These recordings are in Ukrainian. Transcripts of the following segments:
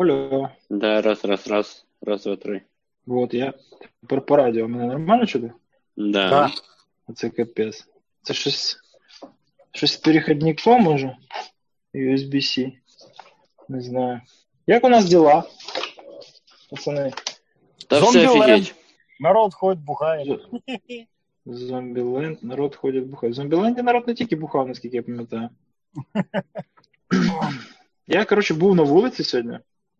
Алло. Да, раз, раз, раз, раз, два, три. Вот я тепер по радіо. Мене нормально чути? Да. Да. Оце капець. Це щось. Щось з переходником може? USB-C. Не знаю. Як у нас діла? Пацани, Та все офігеть. Народ ходить, бухає. Зомбіленд, народ ходить бухає. В Зомбіленді народ не тільки бухав, наскільки я пам'ятаю. Я, коротше, був на вулиці сьогодні.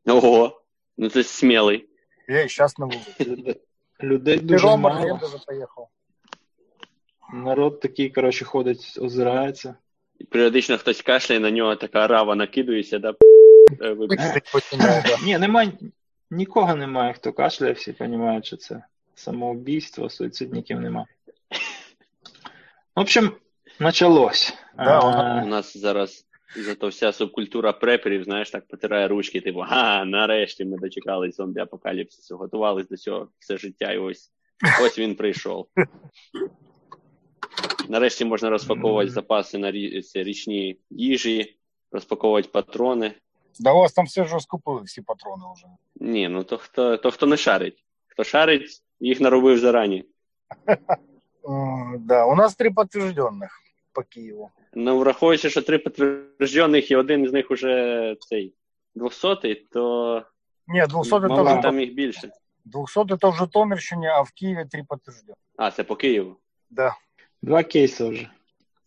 Ого. Ну це смілий. Я і зараз на вулиці. Людей, дуже мало. поїхав. Народ такий, коротше, ходить, озирається. І періодично хтось кашляє, на нього така рава накидується, да, е. Ні, немає, нікого немає, хто кашляє, всі розуміють, що це самоубійство, суїцидників нема. В общем, началось. Да, А, У нас зараз зато вся субкультура преперів, знаєш, так потирає ручки, типу, га, нарешті ми дочекались зомбі апокаліпсису, готувались до цього все життя, і ось ось він прийшов. Нарешті можна розпаковувати запаси на річні їжі, розпаковувати патрони. Да у вас там все вже скупили, всі патрони вже. Ні, ну то хто, то хто не шарить. Хто шарить, їх наробив зарані. Да, у нас три підтверджених по Києву. Ну, враховуючи, що три підтверджених і один з них уже цей 200 то Ні, 200 это мабуть, вже, там їх більше. 200 это в Житомирщині, а в Києві три підтверджених. А, це по Києву. Да. Два кейси вже.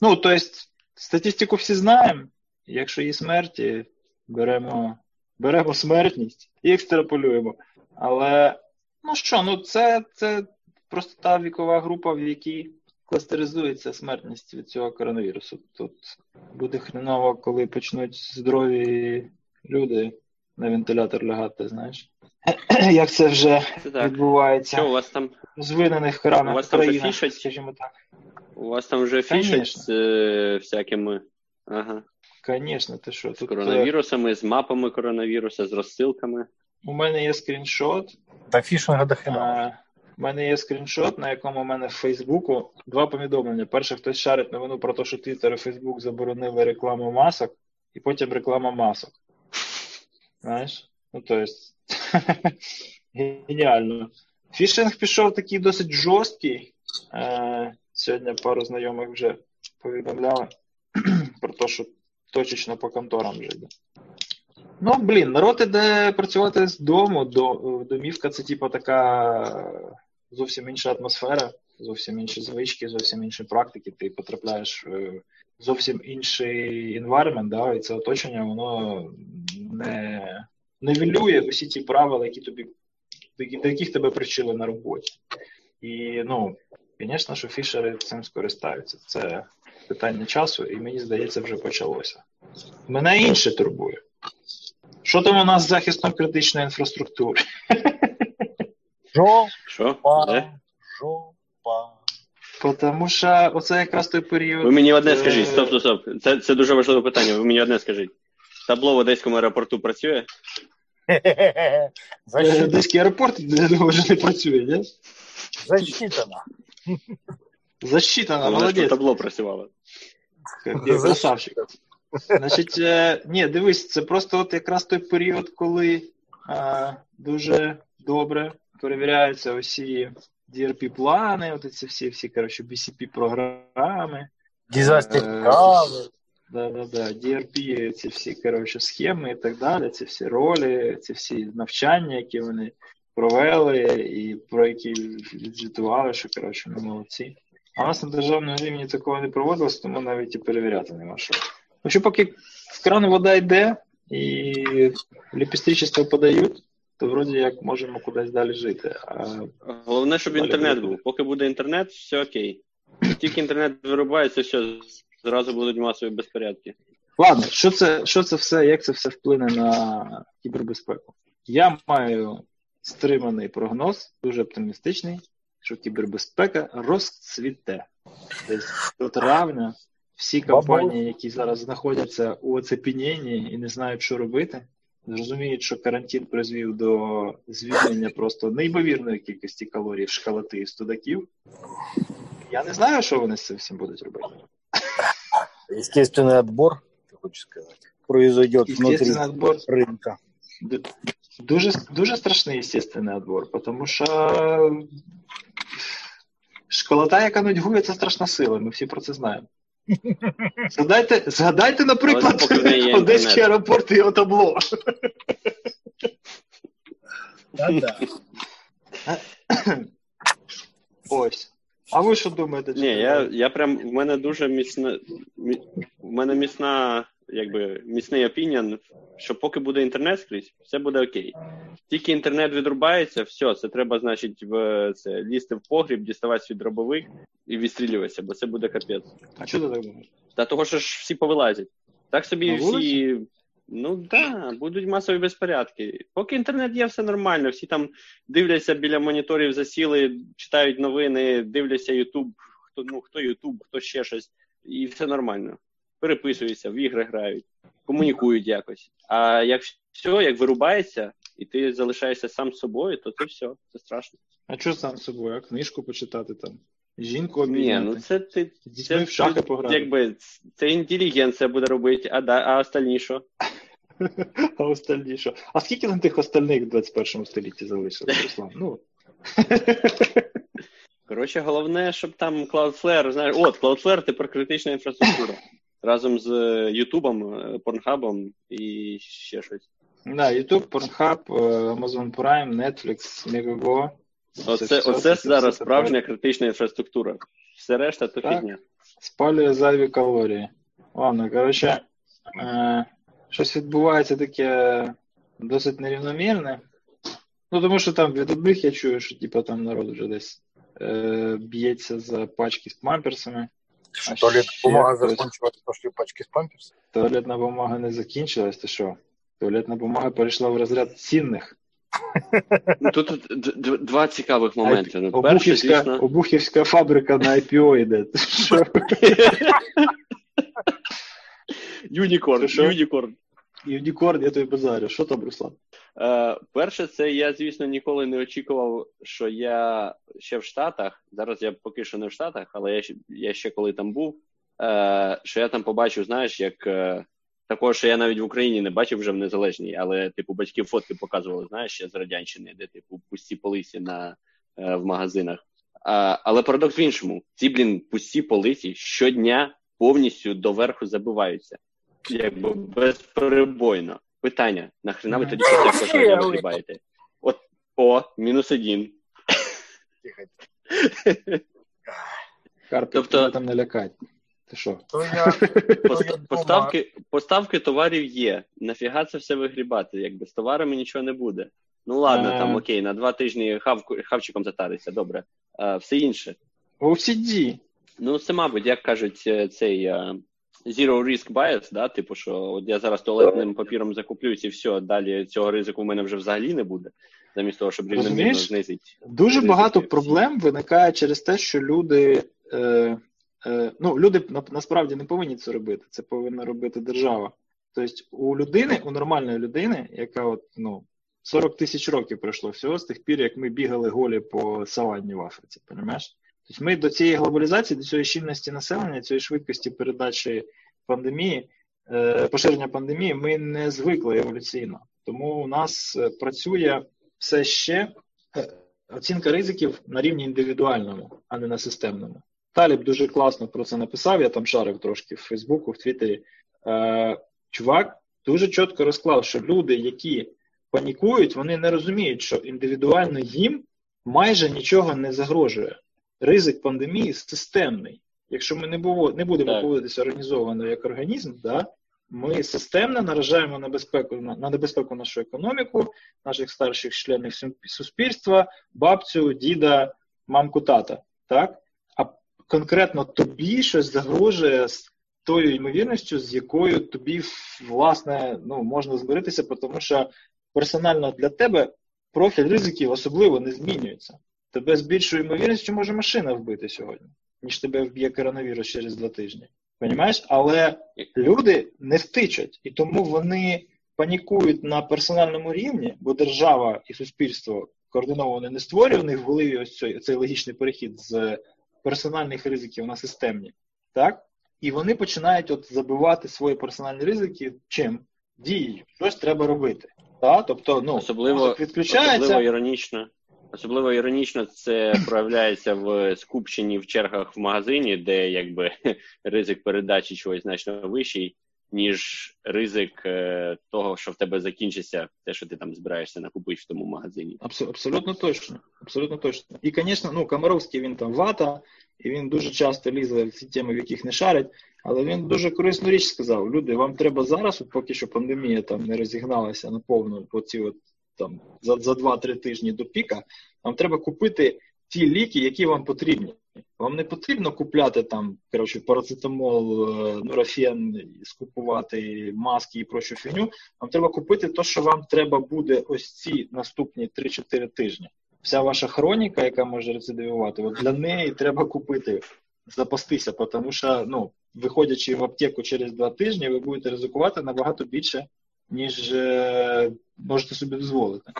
Ну, то есть, статистику всі знаємо. Якщо є смерті, беремо, беремо смертність і екстраполюємо. Але, ну що, ну це, це просто та вікова група, в якій кластеризується смертність від цього коронавірусу. Тут буде хреново, коли почнуть здорові люди на вентилятор лягати, знаєш. Як це вже Це так. відбувається Що, у вас там в розвинених У вас там вже країнах, фішать? скажімо так. у вас там вже фішать з е, всякими ага, Звісно, ти що? з Тут е, коронавірусами, з мапами коронавіруса, з розсилками. у мене є скріншот. Та фішинга до хрена. У мене є скріншот, на якому у мене в Фейсбуку два повідомлення. Перше, хтось шарить новину про те, що Твіттер і Фейсбук заборонили рекламу масок, і потім реклама масок. Знаєш? Ну, то есть, геніально. Фішинг пішов такий досить жорсткий. Е, Сьогодні пару знайомих вже повідомляли про те, що точечно по конторам вже. Ну, блін, народ іде працювати з дому. До, домівка це типу така зовсім інша атмосфера, зовсім інші звички, зовсім інші практики. Ти потрапляєш в зовсім інший environment, да, і це оточення, воно не нивелює усі ті правила, які тобі, до яких тебе привчили на роботі. І, ну, звісно, що фішери цим скористаються. Це питання часу, і мені здається, вже почалося. Мене інше турбує. Що там у нас з захистом критичної інфраструктури? Жопа, Що? Де? жопа. Тому що оце якраз той період. Ви мені одне е, скажіть, стоп, стоп, стоп. Це, це дуже важливе питання. Ви мені одне скажіть. Табло в Одеському аеропорту працює? е, Защита, Одеський аеропорт я думаю, вже не працює, засчитана. Засчитано, Головне, щоб молодець. табло працювало. Красавчик. Значить, е, ні, дивись, це просто от якраз той період, коли е, дуже добре перевіряються усі DRP-плани, от ці всі, всі коротше, BCP-програми. Дизастер Е, кави. Да, да, да. DRP, ці всі коротше, схеми і так далі, ці всі ролі, ці всі навчання, які вони провели, і про які відзвітували, що коротше, ми молодці. А у нас на державному рівні такого не проводилось, тому навіть і перевіряти нема що. Ну, що поки з крану вода йде і ліпістричество подають, то вроді як можемо кудись далі жити. А Головне, щоб Далі інтернет буде. був. Поки буде інтернет, все окей. Тільки інтернет вирубається, все, зразу будуть масові безпорядки. Ладно, що це, що це все, як це все вплине на кібербезпеку? Я маю стриманий прогноз, дуже оптимістичний, що кібербезпека розцвіте. Десь до травня всі компанії, які зараз знаходяться у оцепенінні і не знають, що робити, зрозуміють, що карантин призвів до звільнення просто неймовірної кількості калорій в шкалати і студаків. Я не знаю, що вони з цим всім будуть робити. Естественный отбор, ты хочешь сказать, произойдет внутри Естественный отбор. рынка. Дуже дуже страшний естественний отбор, тому що школота, яка нудьгує, це страшна сила, ми всі про це знаємо. Згадайте, згадайте наприклад, Одеський аеропорт і його табло. Ось. А ви що думаєте? Ні, я я прям в мене дуже міцна в мене міцна, якби міцний опініон, що поки буде інтернет скрізь, все буде окей. Тільки інтернет відрубається, все, це треба, значить, в це лізти в погріб, діставати свій дробовик і відстрілюватися, бо це буде капець. А що ти так думаєш? Та того, що ж всі повилазять. Так собі всі. Ну так, да, будуть масові безпорядки. Поки інтернет є, все нормально. Всі там дивляться біля моніторів, засіли, читають новини, дивляться Ютуб, хто ну хто Ютуб, хто ще щось, і все нормально. Переписуються, в ігри грають, комунікують якось. А як все, як вирубається, і ти залишаєшся сам з собою, то це все, це страшно. А що сам з собою? А книжку почитати там? Жінку обійняти? Ні, ну це ти це, в шахи пограти. Якби це інтелігенція буде робити, а да, а остальні що? А остальні що? А скільки там тих остальних в 21 столітті залишилось, Руслан? Ну. Коротше, головне, щоб там Cloudflare, знаєш, от, Cloudflare тепер критична інфраструктура. Разом з Ютубом, Порнхабом і ще щось. Да, YouTube, Pornhub, Amazon Prime, Netflix, Megago. Оце, оце це, зараз справжня критична інфраструктура. Все решта то так, фігня. Спалює зайві калорії. Ладно, коротше, е, щось відбувається таке досить нерівномірне. Ну, тому що там від одних я чую, що типу, там народ вже десь е, б'ється за пачки з памперсами. А Туалетна бумага закончилась, пошли пачки з памперсів? Туалетна бумага не закінчилась, ти що? Туалетна бумага перейшла в розряд цінних. Ну, Тут два цікавих моменти. Ну, Обухівська, перше, звісно... Обухівська фабрика на IPO йде. Юнікорн. Юнікорн. Юнікорн, я тобі базарю. Що там, Руслан? Е, Перше, це я, звісно, ніколи не очікував, що я ще в Штатах. Зараз я поки що не в Штатах, але я я ще коли там був, е, що я там побачив, знаєш, як е, такого, що я навіть в Україні не бачив вже в незалежній, але типу батьки фотки показували, знаєш, ще з радянщини, де типу пусті полиці на е, в магазинах. А, Але парадокс в іншому: ці блін пусті полиці щодня повністю доверху забиваються, якби безперебойно. Питання: нахрена ви тоді кожного вигрібаєте? От о, мінус один. Карпи, тобто там не лякать. Ти що? Поставки поставки товарів є. Нафіга це все вигрібати? Якби з товарами нічого не буде. Ну ладно, а... там окей, на два тижні хавку, хавчиком затариться, добре. А, Все інше. OCD. Ну, це, мабуть, як кажуть, е, цей zero risk bias, да? типу, що от я зараз туалетним папіром закуплюсь і все, далі цього ризику в мене вже взагалі не буде. Замість того, щоб рівномірно знизити. Дуже багато проблем виникає через те, що люди. Е... Е, ну, люди насправді не повинні це робити. Це повинна робити держава. Тобто, у людини, у нормальної людини, яка от ну 40 тисяч років пройшло всього з тих пір, як ми бігали голі по саванні в Африці. Понимаєш? Тобто ми до цієї глобалізації, до цієї щільності населення, цієї швидкості передачі пандемії, е, поширення пандемії, ми не звикли еволюційно. Тому у нас е, працює все ще оцінка ризиків на рівні індивідуальному, а не на системному. Таліб дуже класно про це написав. Я там шарив трошки в Фейсбуку, в Твіттері. Е, Чувак дуже чітко розклав, що люди, які панікують, вони не розуміють, що індивідуально їм майже нічого не загрожує. Ризик пандемії системний. Якщо ми не було, не будемо так. поводитися організовано як організм, да, ми системно наражаємо на безпеку на, на небезпеку нашу економіку, наших старших членів суспільства, бабцю, діда, мамку, тата. Так? конкретно тобі щось загрожує з тою ймовірністю, з якою тобі власне ну, можна змиритися, тому що персонально для тебе профіль ризиків особливо не змінюється. Тебе з більшою ймовірністю може машина вбити сьогодні, ніж тебе вб'є коронавірус через два тижні. Понімаєш? Але люди не втичать, і тому вони панікують на персональному рівні, бо держава і суспільство координовано не створює в них в голові ось цей, цей логічний перехід з персональних ризиків на системні, так? І вони починають от забивати свої персональні ризики чим? Дією. Щось треба робити. Да? Тобто, ну, особливо, відключається. Особливо іронічно. Особливо іронічно це проявляється в скупченні в чергах в магазині, де якби ризик передачі чогось значно вищий, ніж ризик е, того, що в тебе закінчиться те, що ти там збираєшся накупити в тому магазині. Абсолютно точно. Абсолютно точно. І, звісно, ну, Комаровський він там вата, і він дуже часто лізе в ці теми, в яких не шарить. Але він дуже корисну річ сказав: люди, вам треба зараз, поки що пандемія там не розігналася наповну по ці от там за за 2-3 тижні до піка, вам треба купити ті ліки, які вам потрібні. Вам не потрібно купляти там коротше, парацетамол, е, нурофен, скупувати маски і прочу фігню. Вам треба купити те, що вам треба буде ось ці наступні 3-4 тижні. Вся ваша хроніка, яка може рецидивувати, от для неї треба купити, запастися, тому що, ну, виходячи в аптеку через два тижні, ви будете ризикувати набагато більше, ніж е, можете собі дозволити.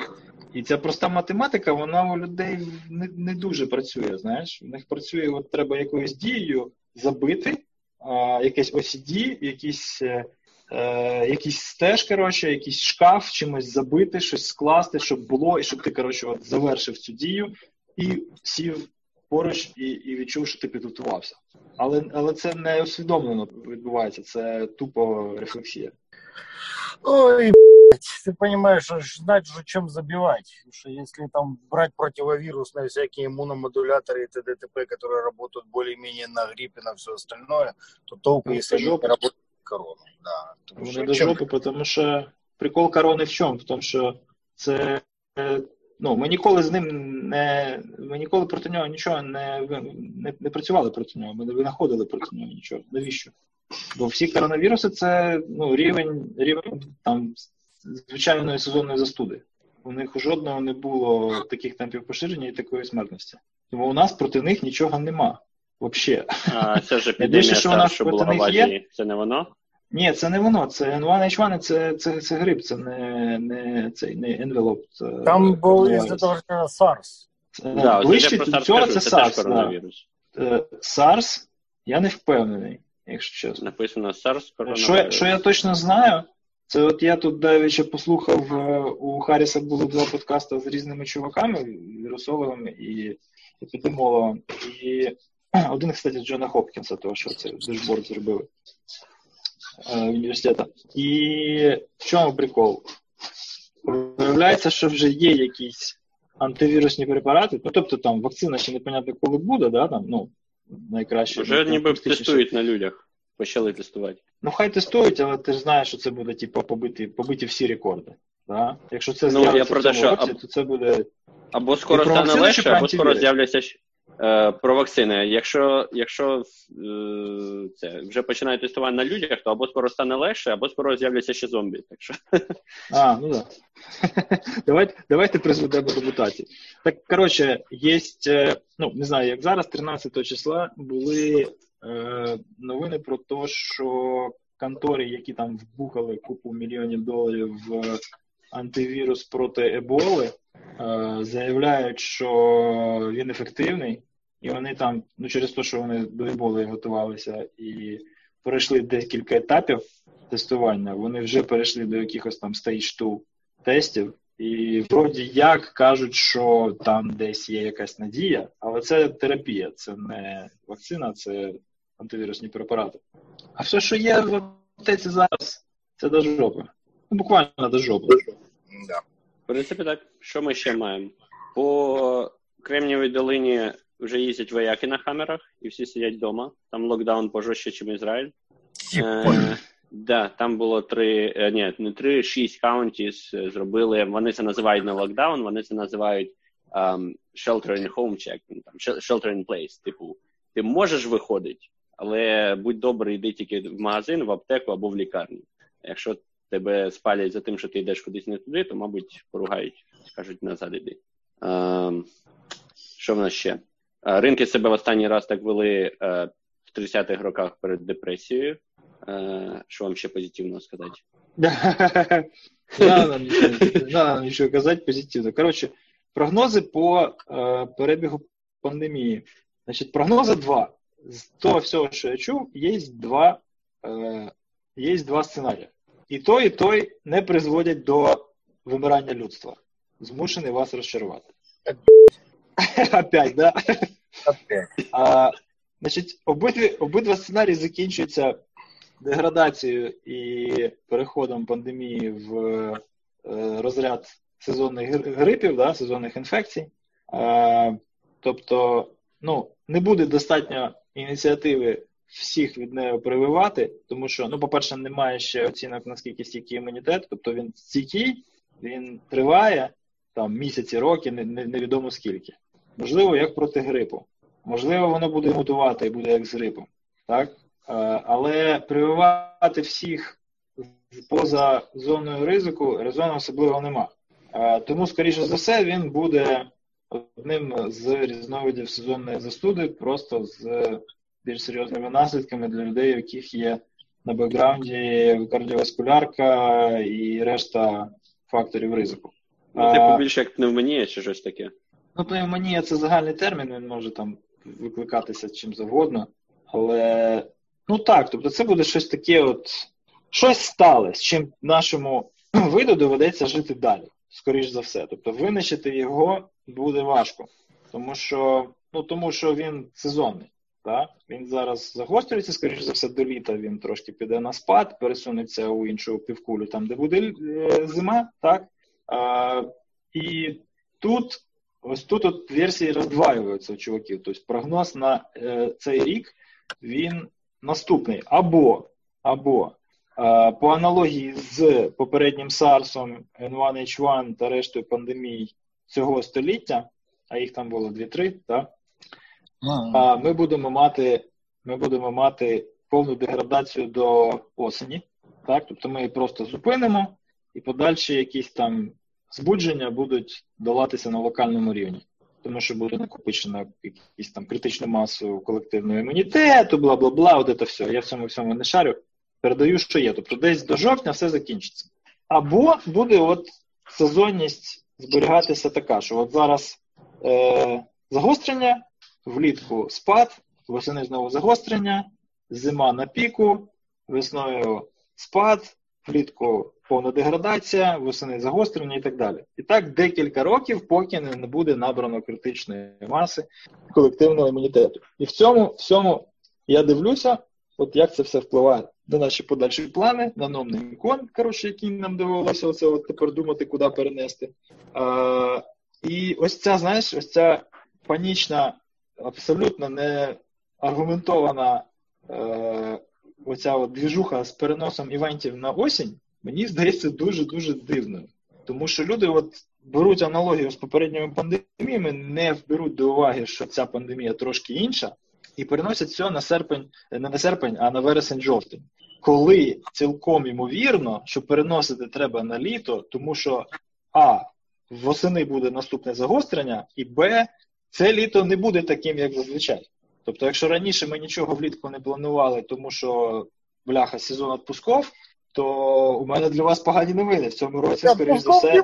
І ця проста математика, вона у людей не не дуже працює. Знаєш, у них працює, от треба якоюсь дією забити, а, якесь OCD, якісь е, е, якийсь стеж, коротше, якийсь шкаф, чимось забити, щось скласти, щоб було, і щоб ти коротше, от, завершив цю дію і сів поруч і і відчув, що ти підготувався. Але але це не усвідомлено відбувається, це тупо рефлексія. Ой, ты понимаешь, знать уже чем забивать. Потому что если там брать противовирусные всякие иммуномодуляторы и т.д. т.п., которые работают более-менее на гриппе, на все остальное, то толку, ну, если они не работают корону. Да. Вони до жопи, тому що прикол корони в чому? В тому, що це ну, ми ніколи з ним не ми ніколи проти нього нічого не не, не працювали проти нього, ми не винаходили проти нього нічого. Навіщо? Бо всі коронавіруси це ну, рівень рівень там звичайної сезонної застуди. У них жодного не було таких темпів поширення і такої смертності. Тому у нас проти них нічого нема. Взагалі. А це ж епідемія, що, та, що була в Азії. Це не воно? Ні, це не воно. Це N1H1, це це, це грип, це не не, цей, не envelope. Там був із того SARS. Да, Ближче до цього це SARS. Да. SARS, я не впевнений, якщо чесно. Написано SARS коронавірус. Що, що я точно знаю, це от я тут давеча послухав, е, у Харріса було два подкасти з різними чуваками, вірусологами і епідемологом. І один, кстати, Джона Хопкінса, того, що це дешборд зробили е, університету. І в чому прикол? Виявляється, що вже є якісь антивірусні препарати, ну тобто там вакцина ще непонятно коли буде, да, там, ну, найкраще. Вже ніби тестують на людях почали тестувати. Ну, хай тестують, але ти ж знаєш, що це буде, типу, побиті, побиті всі рекорди. Да? Якщо це ну, я про те, що році, то це буде. Або скоро стане легше, або скоро з'являться е, про вакцини. Якщо якщо е, це вже починає тестування на людях, то або скоро стане легше, або скоро з'являться ще зомбі. Так що... А, ну. Да. Давайте давайте призведемо мутації. Так, коротше, є, е, ну, не знаю, як зараз, 13 числа були Е, новини про те, що контори, які там вбухали купу мільйонів доларів в антивірус проти еболи, е, заявляють, що він ефективний, і вони там, ну через те, що вони до еболи готувалися і пройшли декілька етапів тестування, вони вже перейшли до якихось там stage 2 тестів. І вроді як кажуть, що там десь є якась надія, але це терапія, це не вакцина, це антивірусні препарати. А все, що є в аптеці зараз, це до жопи. Ну, буквально до жопи. Да. В принципі, так, що ми ще маємо? По Кремнієвій долині вже їздять вояки на хамерах, і всі сидять вдома. Там локдаун пожорстче, ніж Ізраїль. Е, да, там було три, е, ні, не три, шість counties е, зробили. Вони це називають не локдаун, вони це називають um, shelter in home check, там, shelter in place. Типу, ти можеш виходити, але будь добрий, йди тільки в магазин, в аптеку або в лікарню. Якщо тебе спалять за тим, що ти йдеш кудись не туди, то, мабуть, поругають, скажуть назад іди. А, що в нас ще? Ринки себе в останній раз так вели е, в 30-х роках перед депресією. Е, що вам ще позитивного сказати? Не нам нічого казати позитивно. Коротше, прогнози по е, перебігу пандемії. Значить, прогнози два з того всього, що я чув, є два е, є два сценарії. І той, і той не призводять до вимирання людства. Змушений вас розчарувати. Опять, да? Опять. А, значить, обидві, обидва сценарії закінчуються деградацією і переходом пандемії в е, розряд сезонних гри- грипів, да, сезонних інфекцій. Е, тобто, ну, не буде достатньо ініціативи всіх від неї прививати, тому що, ну, по-перше, немає ще оцінок, наскільки стійкий імунітет, тобто він стійкий, він триває там місяці, роки, не- невідомо скільки. Можливо, як проти грипу. Можливо, воно буде мутувати і буде як з грипом. Так? Е, Але прививати всіх поза зоною ризику резону особливо нема. Е, Тому, скоріше за все, він буде одним з різновидів сезонної застуди, просто з більш серйозними наслідками для людей, у яких є на бекграунді кардіоваскулярка і решта факторів ризику. Ну, типу, більше як пневмонія чи щось таке. Ну, пневмонія це загальний термін, він може там викликатися чим завгодно. Але ну так, тобто це буде щось таке, от щось стале, з чим нашому виду доведеться жити далі, скоріш за все. Тобто винищити його буде важко, тому що, ну, тому що він сезонний. Так? Він зараз загострюється, скоріш за все, до літа він трошки піде на спад, пересунеться у іншу півкулю, там, де буде е, зима, так? А, і тут Ось тут от версії роздваюються у чуваків. Тобто прогноз на е, цей рік він наступний. Або, або е, по аналогії з попереднім SARS, N1H1 та рештою пандемій цього століття, а їх там було 2-3, так? А ми будемо мати, ми будемо мати повну деградацію до осені. Так? Тобто ми її просто зупинимо, і подальші якісь там збудження будуть долатися на локальному рівні. Тому що буде накопичена якісь там критичну масу колективного імунітету, бла бла бла, от це все. Я в цьому всьому не шарю. Передаю, що є. Тобто десь до жовтня все закінчиться. Або буде от сезонність зберігатися така, що от зараз е, загострення, влітку спад, восени знову загострення, зима на піку, весною спад, влітку повна деградація, восени загострення і так далі. І так декілька років, поки не буде набрано критичної маси колективного імунітету. І в цьому всьому я дивлюся, от як це все впливає на наші подальші плани, на номний ікон, коротше, який нам довелося оце от тепер думати, куди перенести. А, і ось ця, знаєш, ось ця панічна, абсолютно не аргументована е, оця от двіжуха з переносом івентів на осінь, мені здається дуже-дуже дивною. Тому що люди от беруть аналогію з попередніми пандеміями, не беруть до уваги, що ця пандемія трошки інша, і переносять все на серпень, не на серпень, а на вересень-жовтень. Коли цілком ймовірно, що переносити треба на літо, тому що А. Восени буде наступне загострення, і Б. Це літо не буде таким, як зазвичай. Тобто, якщо раніше ми нічого влітку не планували, тому що бляха сезон відпусков, то у мене для вас погані новини. В цьому році, скоріш за все,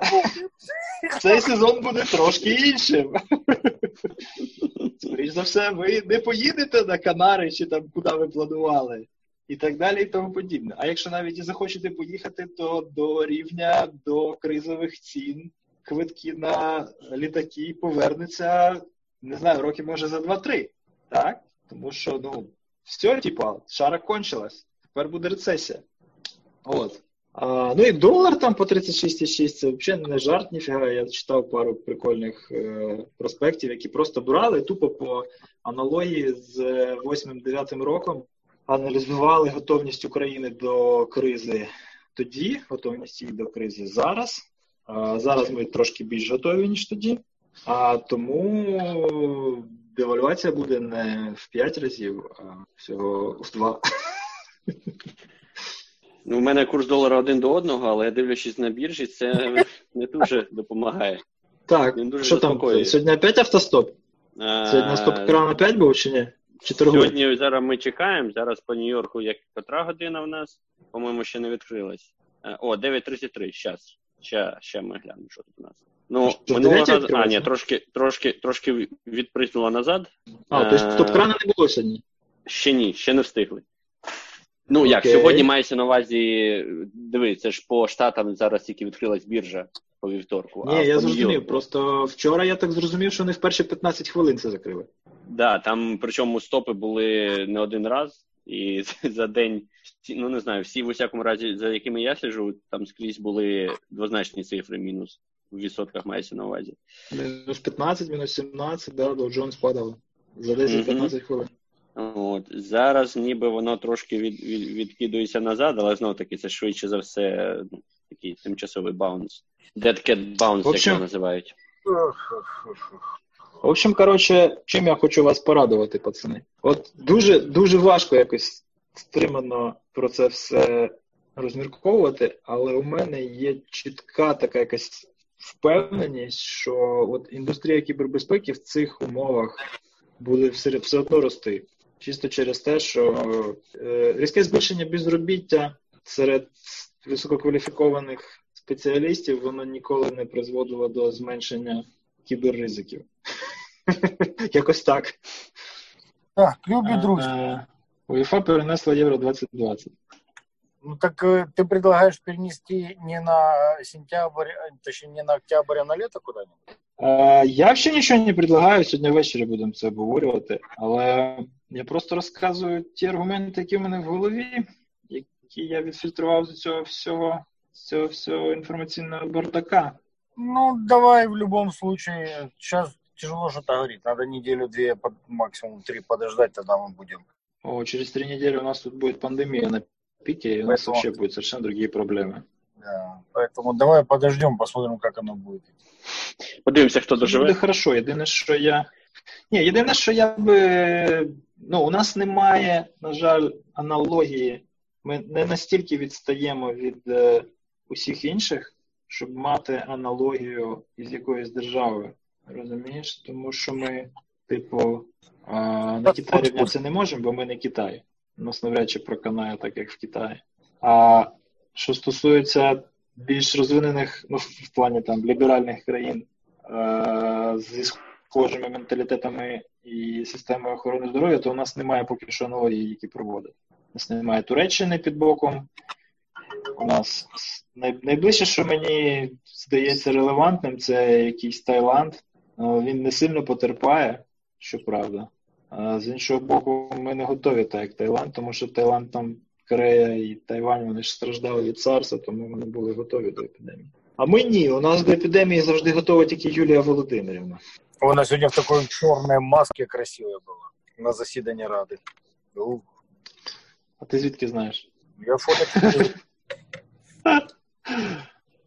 цей сезон буде трошки іншим. Скоріш за все, ви не поїдете на Канари чи там куди ви планували, і так далі, і тому подібне. А якщо навіть і захочете поїхати, то до рівня до кризових цін квитки на літаки повернуться, не знаю, роки може за 2-3. Так? Тому що, ну, все, типа, шара кончилась. Тепер буде рецесія. От. А, ну і долар там по 36,6, це взагалі не жарт, ніфіга. Я читав пару прикольних е, проспектів, які просто брали тупо по аналогії з 8-9 роком, аналізували готовність України до кризи тоді, готовність її до кризи зараз. А, зараз ми трошки більш готові, ніж тоді. А тому девальвація буде не в 5 разів, а всього в 2. Ну, у мене курс долара один до одного, але дивлячись на біржі, це не дуже допомагає. Так, дуже що там? заспокоює. Сьогодні опять автостоп? Сьогодні Е, стоп-кран опять був чи ні? Чи торгує? Сьогодні зараз ми чекаємо. Зараз по Нью-Йорку як котра година в нас, по-моєму, ще не відкрилась. Е, О, 9.33, щас. Ще, ще ми глянемо, що тут у нас. Ну, минулого разу. А, ні, трошки, трошки, трошки відприснуло назад. А, Е, тобто стоп-крана не було сьогодні? Ще ні, ще не встигли. Ну, як, Окей. сьогодні мається на увазі, диви, це ж по штатам зараз тільки відкрилась біржа. по вівторку. Ні, я зрозумів. Просто вчора я так зрозумів, що вони в перші 15 хвилин це закрили. Так, да, там причому стопи були не один раз, і за день, ну не знаю, всі в усякому разі, за якими я сиджу, там скрізь були двозначні цифри, мінус в відсотках мається на увазі. Мінус 15, мінус 17, да, до Джонс падав за 10-15 mm-hmm. хвилин. От зараз ніби воно трошки від, від, відкидується назад, але знову таки це швидше за все ну, такий тимчасовий баунс. Dead cat bounce, як його називають. В общем, коротше, чим я хочу вас порадувати, пацани. От дуже дуже важко якось стримано про це все розмірковувати, але у мене є чітка така якась впевненість, що от індустрія кібербезпеки в цих умовах буде все, все одно рости. Чисто через те, що е, різке збільшення безробіття серед висококваліфікованих спеціалістів воно ніколи не призводило до зменшення кіберризиків. Якось так. Так, любі друзі. УЄФА перенесла Євро 2020. Ну так э, ты предлагаешь перенести не на сентябрь, точнее не на октябрь, а на лето куди-нибудь? Е, я ще нічого не предлагаю, сьогодні ввечері будемо це обговорювати, але я просто розказую ті аргументи, які в мене в голові, які я відфільтрував з цього всього, з цього всього інформаційного бардака. Ну, давай в любом случае, сейчас тяжело что-то говорить, надо неделю-две, максимум три подождать, тогда мы будем. О, через три недели у нас тут будет пандемия на пике, и у нас вообще будут совершенно другие проблемы. Да, поэтому давай подождем, посмотрим, как оно будет. Подивимося, хто доживе. Буде хорошо. Єдине, що я. Ні, єдине, що я би. Ну, у нас немає, на жаль, аналогії. Ми не настільки відстаємо від е, усіх інших, щоб мати аналогію із якоюсь державою. Розумієш? Тому що ми, типу, е, на Китай рівнятися не можемо, бо ми не Китай. Нас навряд чи проканає так, як в Китаї. А що стосується більш розвинених, ну, в плані там ліберальних країн е- зі схожими менталітетами і системою охорони здоров'я, то у нас немає поки що аналогії, які проводять. У нас немає Туреччини під боком. У нас найближче, що мені здається релевантним, це якийсь Таїланд. Він не сильно потерпає, щоправда. А з іншого боку, ми не готові так, як Таїланд, тому що Таїланд там Корея і Тайвань вони ж страждали від царства, тому вони були готові до епідемії. А ми ні. У нас до епідемії завжди готова тільки Юлія Володимирівна. Вона сьогодні в такій чорній масці красива була на засіданні ради. Ну. А ти звідки знаєш? Я фото.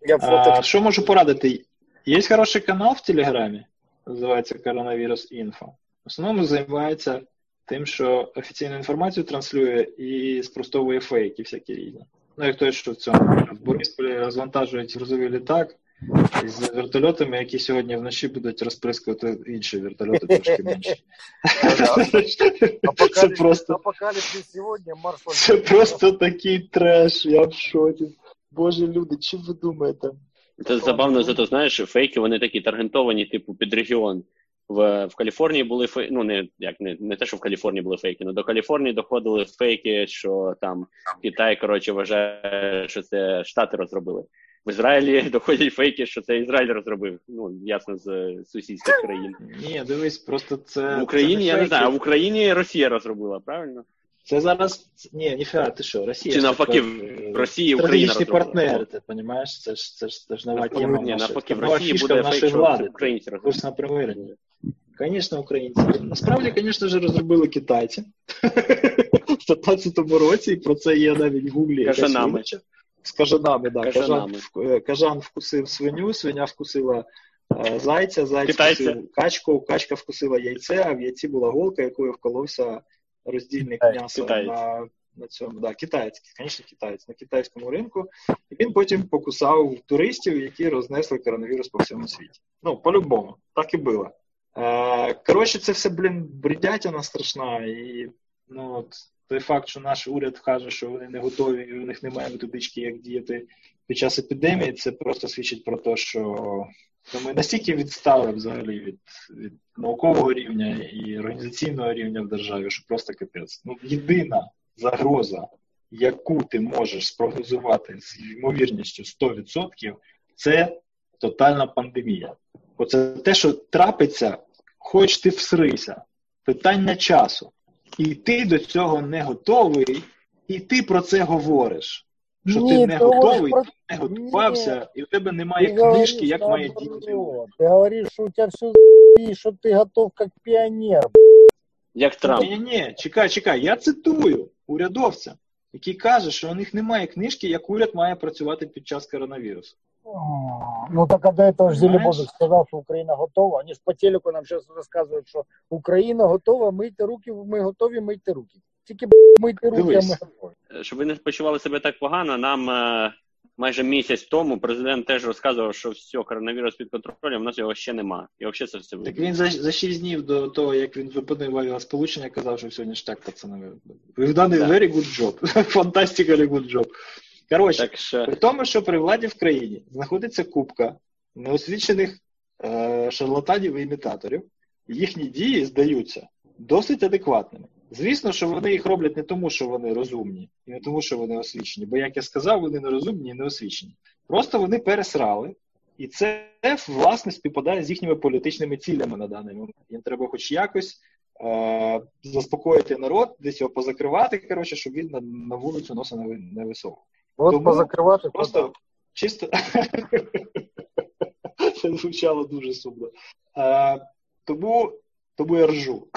Я фото. А, що можу порадити? Є хороший канал в Телеграмі, називається Коронавірус Інфо. В основному займається тим, що офіційну інформацію транслює і спростовує фейки всякі різні. Ну, як той, що в цьому в Борисполі розвантажують грузовий літак з вертольотами, які сьогодні вночі будуть розприскувати інші вертольоти трошки менше. Це просто сьогодні, Це просто такий треш, я в шокі. Боже люди, чи ви думаєте? Це забавно, зато знаєш, фейки вони такі таргентовані, типу, під регіон в в Каліфорнії були фейки, ну не як не не те, що в Каліфорнії були фейки, але до Каліфорнії доходили фейки, що там Китай коротше вважає, що це Штати розробили. В Ізраїлі доходять фейки, що це Ізраїль розробив. Ну ясно, з сусідських країн. Ні, дивись, просто це в Україні. Це не я фейки. не знаю, а в Україні Росія розробила, правильно? Це зараз ні, ніфіга, ти що, Росія чи навпаки в Росії Україна розробила. партнери, ти розумієш? Це ж це ж це ж нова тема. Ні, навпаки, в Росії буде фейк, влади. українці розробили. Курс на примирення. Звісно, українці. Насправді, звісно ж, розробили китайці в 15-му році, і про це є навіть в гуглі. Кажанами. З кажанами, так. Кажан, кажан вкусив свиню, свиня вкусила е, зайця, зайць вкусив качку, качка вкусила яйце, а в яйці була голка, якою вколовся роздільник м'яса на на цьому. Да, Китаєць, звісно, китаєць на китайському ринку. І він потім покусав туристів, які рознесли коронавірус по всьому світі. Ну, по-любому, так і було. Коротше, це все, блін, бредятина страшна. І ну, от, той факт, що наш уряд каже, що вони не готові, і у них немає методички, як діяти під час епідемії, це просто свідчить про те, що ну, ми настільки відстали взагалі від від наукового рівня і організаційного рівня в державі, що просто капець. Ну, єдина загроза, яку ти можеш спрогнозувати з ймовірністю 100%, це тотальна пандемія. Оце те, що трапиться, хоч ти всрися. Питання часу. І ти до цього не готовий, і ти про це говориш. Що Ні, ти не ти готовий, говориш ти не готувався, і в тебе немає Ты книжки, говоришь як має наоборот. діяти. Ты говоришь, что у тебя все и что ты готов как пионер. Як Трамп. Ні, ні, чекай, чекай. Я цитую урядовця, який каже, що у них немає книжки, як уряд має працювати під час коронавірусу. Ну так а до этого же? Зелебозов сказал, что Украина готова. Они же по телеку нам сейчас рассказывают, что Украина готова, мийте руки, ми готові, мийте руки. Тільки б, мийте руки, Дивись. а ми готові. Щоб ви не почували себе так погано, нам е, майже місяць тому президент теж розказував, що все, коронавірус під контролем, у нас його ще нема. І взагалі це все Так він за, за 6 днів до того, як він зупинив авіасполучення, казав, що сьогодні ж так, пацани. We've done a very good job. Fantastically good job. Коротше, Так що При тому, що при владі в країні знаходиться купка неосвічених е, шарлатанів і імітаторів, їхні дії здаються досить адекватними. Звісно, що вони їх роблять не тому, що вони розумні, і не тому, що вони освічені, бо, як я сказав, вони не розумні і не освічені. Просто вони пересрали, і це власне співпадає з їхніми політичними цілями на даний момент. Їм треба хоч якось е, заспокоїти народ, десь його позакривати, коротше, щоб він на, на вулицю носа не, ви- не висовував. Вот Тому позакривати. то Просто чисто це звучало дуже сумно. А, тому, тому я ржу.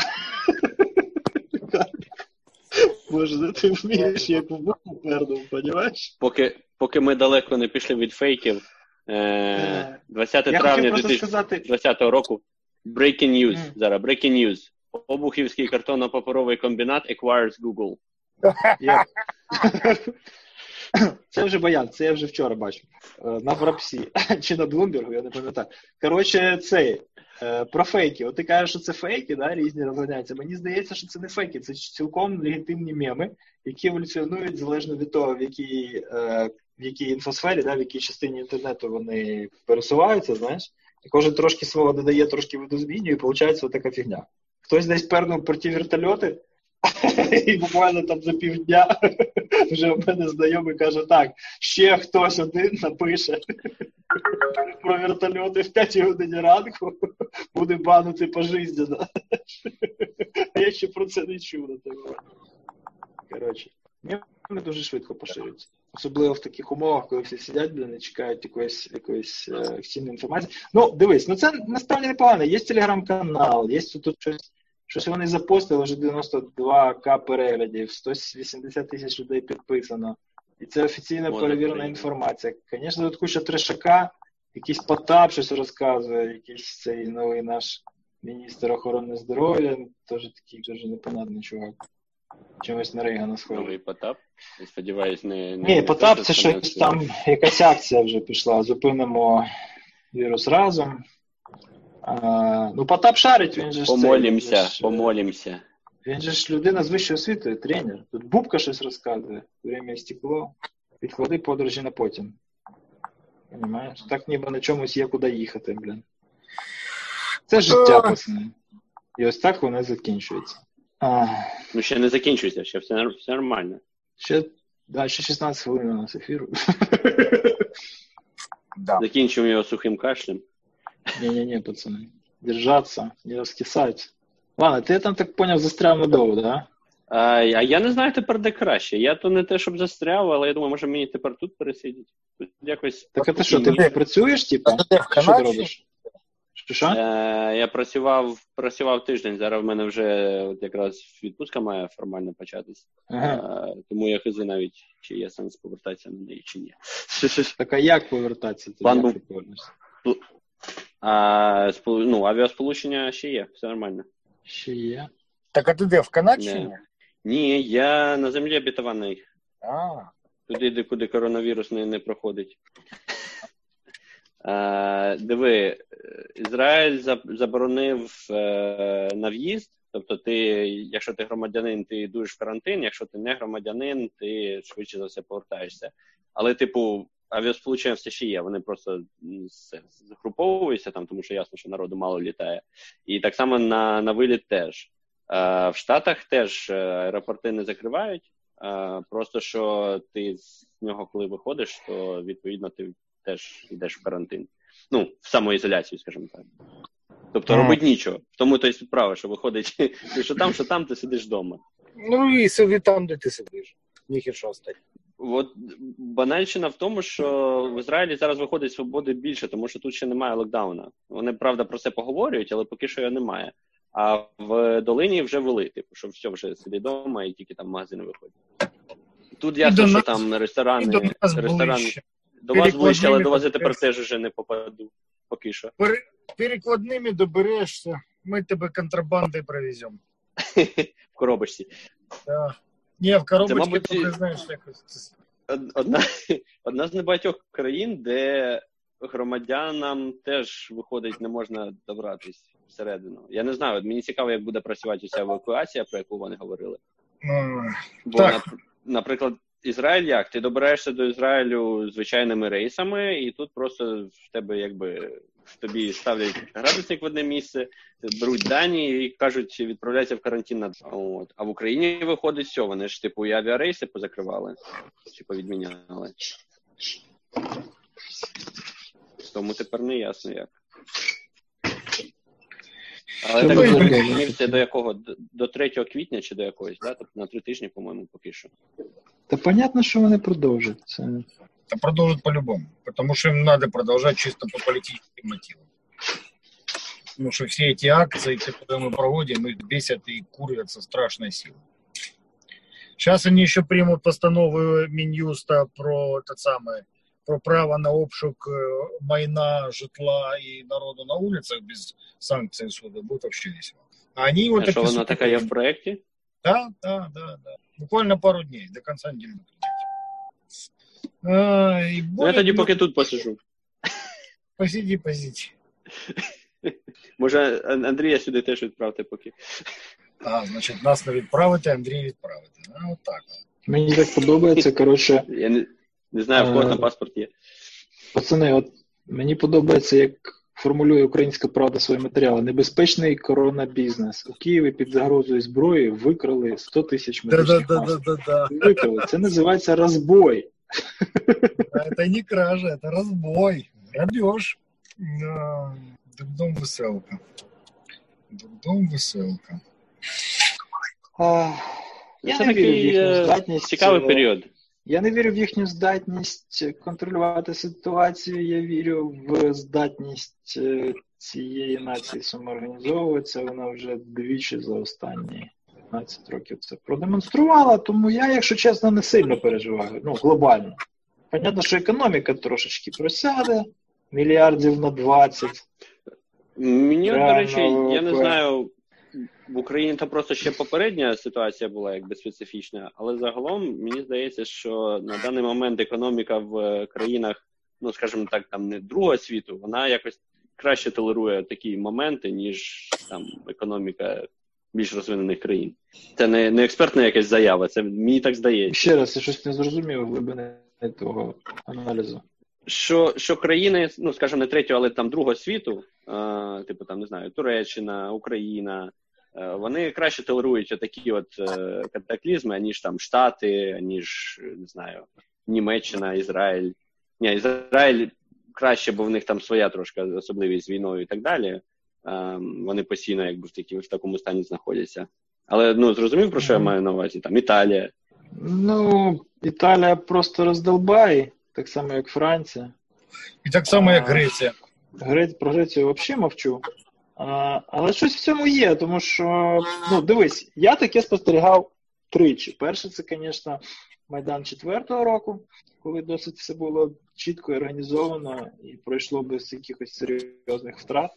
Боже, ти вмієш як в буху пернув, розумієш? поки, поки ми далеко не пішли від фейків, е, 20 Я травня 2020 сказати, року. Breaking news. Мгм. Зараз breaking news. Обухівський картонно-паперовий комбінат acquires Google. я... це вже баян, це я вже вчора бачив. Е, На Брапсі чи на Блумбергу, я не пам'ятаю. Коротше, цей. е, Про фейки. От ти кажеш, що це фейки, да, різні розганяються. Мені здається, що це не фейки, це цілком легітимні меми, які еволюціонують залежно від того, в якій, е, в якій інфосфері, да, в якій частині інтернету вони пересуваються, знаєш. Кожен трошки свого додає, трошки видозмінює, і виходить така фігня. Хтось десь пернув про ті вертольоти, і буквально там за півдня вже в мене знайомий каже: так, ще хтось один напише про вертольоти в 5 годині ранку, буде банити пожизненно. Я ще про це не чув на момент. Коротше, вони дуже швидко поширюються. Особливо в таких умовах, коли всі сидять, блін, і чекають якоїсь якоїсь е, інформації. Ну, дивись, ну це насправді непогано. Є телеграм-канал, є тут щось. Щось вони запостили вже 92к переглядів, 180 тисяч людей підписано. І це офіційно Може, перевірена приємно. інформація. Звісно, тут куча трешака, якийсь Потап щось розказує, якийсь цей новий наш міністр охорони здоров'я, теж такий дуже непонятний чувак. Чимось на Рейгана схожий. Новий Потап. Я Сподіваюсь, не. не Ні, не Потап це щось там, якась акція вже пішла. Зупинимо вірус разом. А, ну, Потап шарить, він же ж. цей, він же ж, помолімся. Він же ж людина з вищою освітою, тренер. Тут Бубка щось розказує. Время стекло. Відклади подорожі на потім. Понимаєш? Так ніби на чомусь є куди їхати, блін. Це життя, пацани. І ось так воно закінчується. А, Ну ще не закінчується, ще все, все нормально. ще, да, ще 16 хвилин у нас ефіру. Да. Закінчимо його сухим кашлем. Не-не-не, пацаны. Держаться, не раскисать. Ладно, ти там так поняв, застряв надовго, да? А, а я не знаю тепер, де краще. Я то не те, щоб застряв, але я думаю, може мені тепер тут пересидіти. Тут якось. Так а ти що, ти Ні. працюєш, типа? А ти в Що ти Канаді? робиш? Що, що? Е, я працював, працював тиждень, зараз в мене вже от якраз відпустка має формально початись. Ага. Е, тому я хизи навіть, чи є сенс повертатися на неї, чи ні. Так а як повертатися? Ти План як був- ти повернешся? А ну, авіасполучення ще є, все нормально. Ще є. Так а ти де, в Канаді? Не. ні? Я на землі обітований. А, Туди, де куди коронавірус не, не проходить. Е, диви, Ізраїль заборонив е, на в'їзд. Тобто, ти, якщо ти громадянин, ти йдеш в карантин, якщо ти не громадянин, ти швидше за все повертаєшся. Але, типу, авіасполучення все ще є. Вони просто м, з- згруповуються там, тому що ясно, що народу мало літає. І так само на, на виліт теж. Е, в Штатах теж е, аеропорти не закривають. Е, Просто що ти з нього, коли виходиш, то відповідно ти теж йдеш в карантин. Ну, в самоізоляцію, скажімо так. Тобто робить нічого. В тому то й справа, що виходить, що там, що там, ти сидиш вдома. Ну і собі там, де ти сидиш. Ніхі що стать. От банальщина в тому, що в Ізраїлі зараз виходить свободи більше, тому що тут ще немає локдауна. Вони правда про це поговорюють, але поки що його немає. А в долині вже вели, типу, що все вже сиди вдома і тільки там магазини виходять. Тут ясно, що нас- там ресторани, до нас ресторани. ближче. До вас ближче, але до вас я тепер теж вже не попаду. Поки що. Пере- Перекладними доберешся, ми тебе контрабандою провеземо. В коробочці. Да. Ні, в коробочці, мабуть, ти знаєш, якось. Одна, одна з небагатьох країн, де громадянам теж виходить, не можна добратись всередину. Я не знаю, мені цікаво, як буде працювати ця евакуація, про яку вони говорили. Ну, Бо, Так. нап- наприклад, Ізраїль як? Ти добираєшся до Ізраїлю звичайними рейсами, і тут просто в тебе якби тобі ставлять градусник в одне місце, беруть дані і кажуть, відправляйся в карантин на. От. А в Україні виходить все, вони ж типу і авіарейси позакривали, чи повідміняли. Тому тепер не ясно як. Але так це до якого? До- До 3 квітня чи до якогось, да? Тобто на три тижні, по-моєму, поки що. Та понятно, що вони продовжать. Це Та продовжать по-любому. Потому что им надо продолжать чисто по политическим мотивам. Потому что все эти акции, которые мы проводим, их бесят и курят со страшной силой. Сейчас они еще примут постанову Минюста про это самое, про право на обшук э, майна, житла и народу на улицах без санкций суда. Будет вообще весело. А они вот А що таки вона така є в проєкті? Да, да, да, да. Буквально пару дней, до конца недели. будут Принять. А, и Ну, я тоді поки тут посижу. Посиди, посиди. Може, Ан- Андрія сюди теж відправте поки. А, значить, нас не відправити, Андрій відправити. А, от так. мені так подобається. Коротше, Я не, не знаю, в кого там Е. паспорт є. пацани, от мені подобається, як формулює українська правда свої матеріали. Небезпечний коронабізнес. У Києві під загрозою зброї викрали 100 тисяч медичних масок. Викрали. Це називається розбой. Это не кража, это разбой. Грабеж. Да. Дурдом веселка. Веселка. Я не вірю в їхню здатність. цікавий е, період. Я не вірю в їхню здатність контролювати ситуацію. Я вірю в здатність е, цієї нації самоорганізовуватися. Вона вже двічі за останні 15 років це продемонструвала. Тому я, якщо чесно, не сильно переживаю. Ну, глобально. Понятно, що економіка трошечки просяде, мільярдів на 20. Мені, от, до Реально, речі, я не знаю, в Україні там просто ще попередня ситуація була якби специфічна, але загалом мені здається, що на даний момент економіка в е, країнах, ну скажімо так, там не другого світу, вона якось краще толерує такі моменти, ніж там економіка більш розвинених країн. Це не, не експертна якась заява, це мені так здається. Ще раз, я щось не зрозумів глибини того аналізу. що, що країни, ну скажімо, не третього, але там другого світу, е, типу там не знаю, Туреччина, Україна, е, вони краще толерують такі от е, катаклізми, аніж там Штати, аніж не знаю, Німеччина, Ізраїль. Ні, Ізраїль краще, бо в них там своя трошки особливість з війною і так далі. Е, вони постійно якби в такі в такому стані знаходяться. Але ну зрозумів, про що я маю на увазі? Там Італія. Ну, Італія просто роздолбає, так само, як Франція. І так само, як Греція. Грець, про Грецію взагалі мовчу. А, але щось в цьому є, тому що, ну, дивись, я таке спостерігав тричі. Перше, це, звісно, Майдан четвертого року, коли досить все було чітко і організовано і пройшло без якихось серйозних втрат.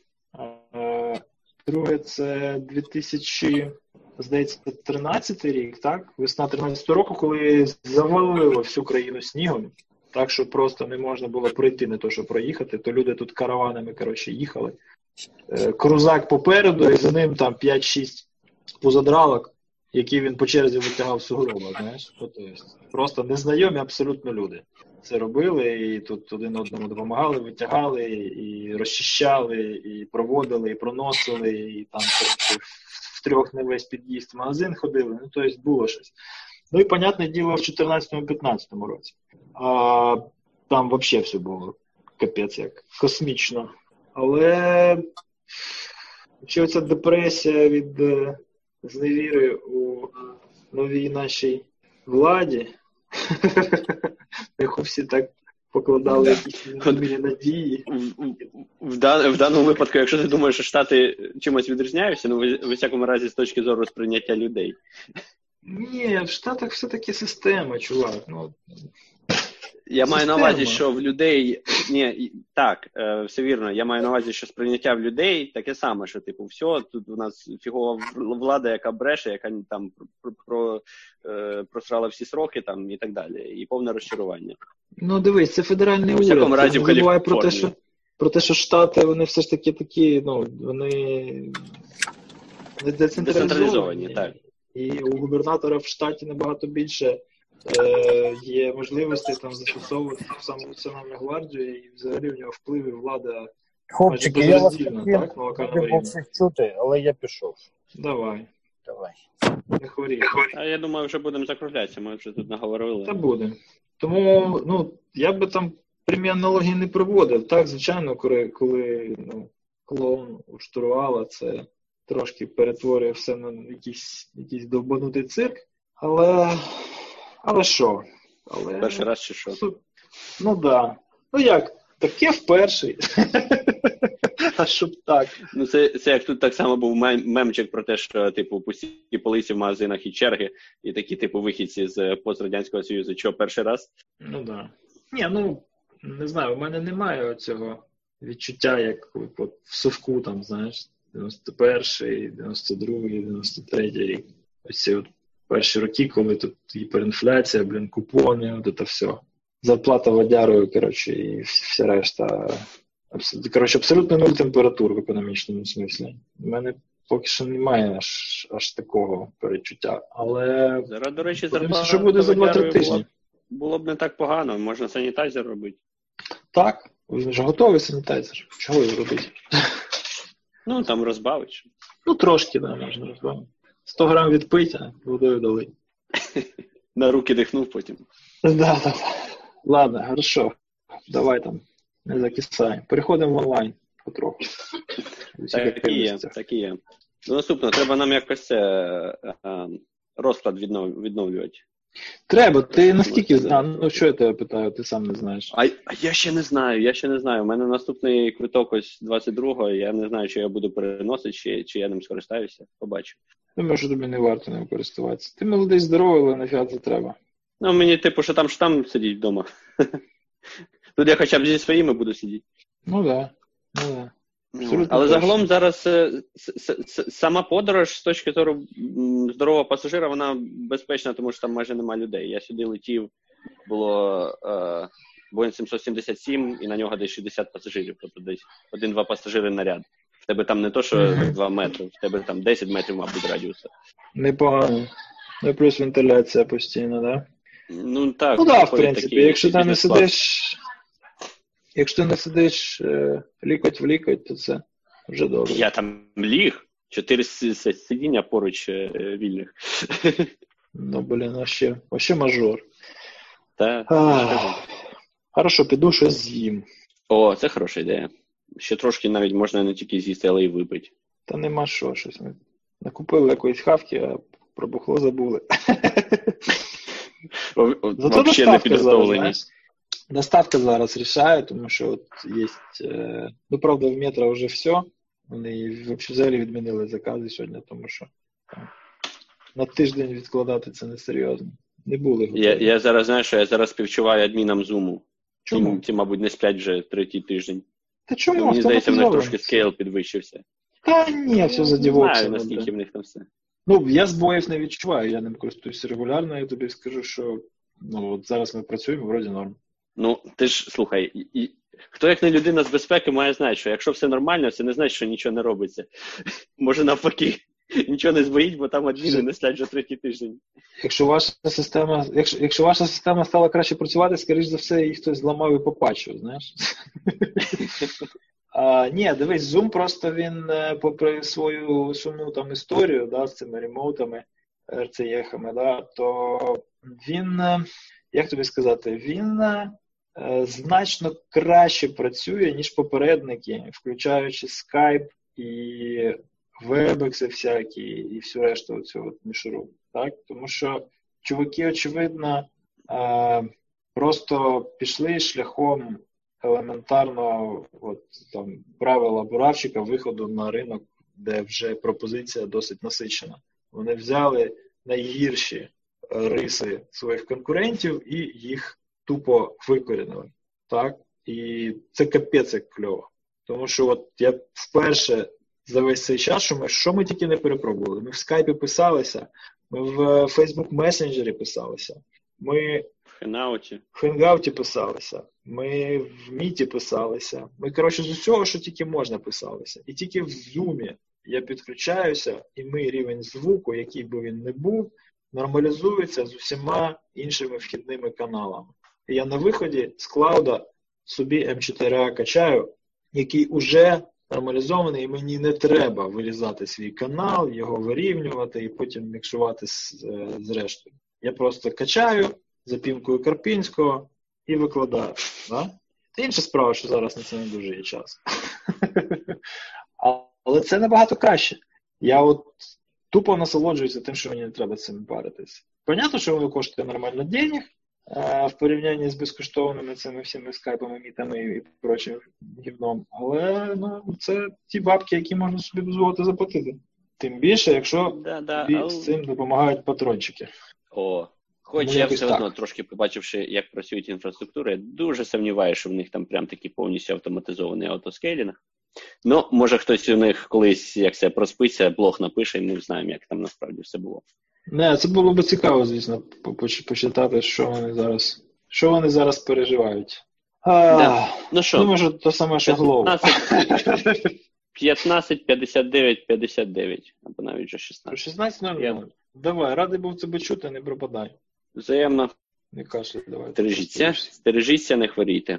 Друге, це 2000, здається, 13 рік, так? Весна 13 року, коли завалило всю країну снігом. Так що просто не можна було пройти, не то що проїхати, то люди тут караванами коротше, їхали. Е, Крузак попереду, і за ним там 5-6 позадралок, які він по черзі витягав сугроба, знаєш. Тобто, просто незнайомі абсолютно люди. Це робили, і тут один одному допомагали, витягали, і розчищали, і проводили, і проносили, і там в трьох не весь під'їзд в магазин ходили. Ну, тобто було щось. Ну і, понятне діло, в 2014-2015 році. А, там взагалі все було капець як космічно. Але чи оця депресія від е, зневіри у новій нашій владі, яку всі так покладали якісь надії. В, в, в, дан- в даному випадку, якщо ти думаєш, що Штати чимось відрізняються, ну, в, всякому разі, з точки зору сприйняття людей. Ні, в Штатах все-таки система, чувак. Ну, Я маю на увазі, що в людей. Ні, так, е, все вірно. Я маю на увазі, що сприйняття в людей таке саме, що, типу, все, тут у нас фігова влада, яка бреше, яка там про, про, е, просрала всі сроки там і так далі. І повне розчарування. ну дивись, це федеральний У уряд. разі, в забувай про те, що про те, що Штати, вони все ж таки такі, ну, вони децентралізовані. Децентралізовані, так. І у губернатора в штаті набагато більше е, є можливостей там застосовувати саму національну гвардію, і взагалі в нього вплив і влада. Хлопчики, я вас так, на локальному рівні. всіх чути, але я пішов. Давай, Давай. не хворій. А я думаю, вже будемо закруглятися, ми вже тут наговорили. Та буде. Тому ну, я би там прямі аналогії не проводив. Так, звичайно, коли, коли ну, клоун у штурвала, це трошки перетворює все на якийсь, якийсь довбанутий цирк. Але. Але що? Але... Перший раз чи що? Ну так. Да. Ну як? Таке вперше. А щоб так. Ну, це, це як тут так само був мем- мемчик про те, що, типу, пусті полиці в магазинах і черги, і такі, типу, вихідці з пострадянського союзу. Що перший раз? Ну так. Да. Ні, ну не знаю, у мене немає цього відчуття, як от в совку, там, знаєш, 91-й, 92-й, 93-й рік. Ось ці от перші роки, коли тут гіперінфляція, блін, купони, от це все. Зарплата водярою, коротше, і вся решта. Коротше, абсолютно нуль температур в економічному смислі. У мене поки що немає аж, аж такого перечуття. Але Зараз, до речі, зарплата що буде за 2-3 тижні. Було, було б не так погано, можна санітайзер робити. Так, він ж готовий санітайзер. Чого його робити? Ну, там розбавиш. Ну, трошки, да, можна розбавити. 100 грам відпити, а водою дали. На руки дихнув потім. Да, да. Ладно, хорошо. Давай там, не закисай. Переходимо в онлайн потроху. Так і є, так і є. Ну, наступно, треба нам якось це, е, розклад віднов, відновлювати. Треба, ти наскільки. А, ну що я тебе питаю, ти сам не знаєш. А, я ще не знаю, я ще не знаю. У мене наступний квиток ось 22-го, я не знаю, чи я буду переносити, чи, чи я ним скористаюся. Побачу. Думаю, що тобі не варто ним користуватися. Ти молодий, здоровий, але нафіга це треба. Ну, мені, типу, що там, що там сидіть вдома. Тут я хоча б зі своїми буду сидіти. Ну да. Ну да. Абсолютно Але точно. загалом зараз е, сама подорож з точки зору здорового пасажира, вона безпечна, тому що там майже нема людей. Я сюди летів, було е, Boeing 777, і на нього десь 60 пасажирів, тобто десь один-два пасажири на ряд. В тебе там не то, що 2 метри, в тебе там 10 метрів, мабуть, радіуса. Непогано. Ну, плюс вентиляція постійно, да? Ну так, Ну так, да, в принципі, якщо ти не сидиш. Якщо ти не сидиш е, лікоть в лікоть, то це вже добре. Я там ліг, чотири сидіння поруч е, вільних. Ну, блін, вообще, вообще мажор. Та, Ах. Хорошо, піду щось з'їм. О, це хороша ідея. Ще трошки навіть можна не тільки з'їсти, але й випити. Та нема що, щось ми накупили якоїсь хавки, а про бухло забули. Зато Взагалі не підготовлені. Доставка зараз рішає, тому що от є, е, ну правда, в метро вже все. Вони взагалі відмінили закази сьогодні, тому що там, на тиждень відкладати це несерйозно. Не були готові. Я, я зараз знаю, що я зараз співчуваю адмінам Зуму. Чому? Ті, ті, мабуть, не сплять вже третій тиждень. Та чому? Мені здається, в них трошки скейл підвищився. Та ні, все Не задівався. знаю, наскільки в них там все. Ну, я збоїв не відчуваю, я ним користуюся регулярно, я тобі скажу, що ну, от зараз ми працюємо, вроді норм. Ну, ти ж слухай, і, і, хто як не людина з безпеки має знати, що якщо все нормально, це не значить, що нічого не робиться. Може, навпаки, нічого не збоїть, бо там адміни не сплять вже третій тиждень. Якщо ваша система, якщо, якщо ваша система стала краще працювати, скоріш за все, її хтось зламав і попачив, знаєш. А, ні, дивись, Zoom просто він, е, попри свою сумну там історію да, з цими ремоутами, RCE-хами, да, то він, е, як тобі сказати, він е, е, значно краще працює, ніж попередники, включаючи Skype і Webex всякі, і всю решту цього мішуру. Так? Тому що чуваки, очевидно, е, просто пішли шляхом елементарного от, там, правила буравчика виходу на ринок, де вже пропозиція досить насичена. Вони взяли найгірші е, риси своїх конкурентів і їх тупо викорінили. Так? І це капець як кльово. Тому що от я вперше за весь цей час, що ми, що ми тільки не перепробували. Ми в скайпі писалися, ми в Facebook месенджері писалися, ми В Хенгауті. в Хенгауті писалися, ми в Міті писалися. Ми, коротше, з усього, що тільки можна, писалися. І тільки в Zoom я підключаюся, і мій рівень звуку, який би він не був, нормалізується з усіма іншими вхідними каналами. Я на виході з клауда собі М4А качаю, який уже нормалізований, і мені не треба вирізати свій канал, його вирівнювати і потім міксувати з, е, з рештою. Я просто качаю запімкою Карпінського і викладаю. Да? Та інша справа, що зараз на це не дуже є час. Але це набагато краще. Я от тупо насолоджуюся тим, що мені не треба цим паритись. Понятно, що воно коштує нормально денег в порівнянні з безкоштовними цими всіми скайпами, мітами і прочим гівном. Але ну, це ті бабки, які можна собі дозволити заплатити. Тим більше, якщо Да, да, тобі але- з цим допомагають патрончики. О, хоч Ну, я все так. одно трошки побачивши, як працюють інфраструктури, я дуже сумніваюся, що в них там прям такий повністю автоматизований автоскейлінг. Ну, може хтось у них колись, як це проспиться, блог напише, і ми знаємо, як там насправді все було. Не, це було б цікаво, звісно, почитати, що вони зараз, що вони зараз переживають. А, Да. Ну що, Думаю, що те саме, що Глово. 15, 15, 59, 59, або навіть вже 16. 16 Я- Давай, радий був тебе чути, не пропадай. Взаємно Не кашляй, давай. стережіться, стережіться, не хворійте.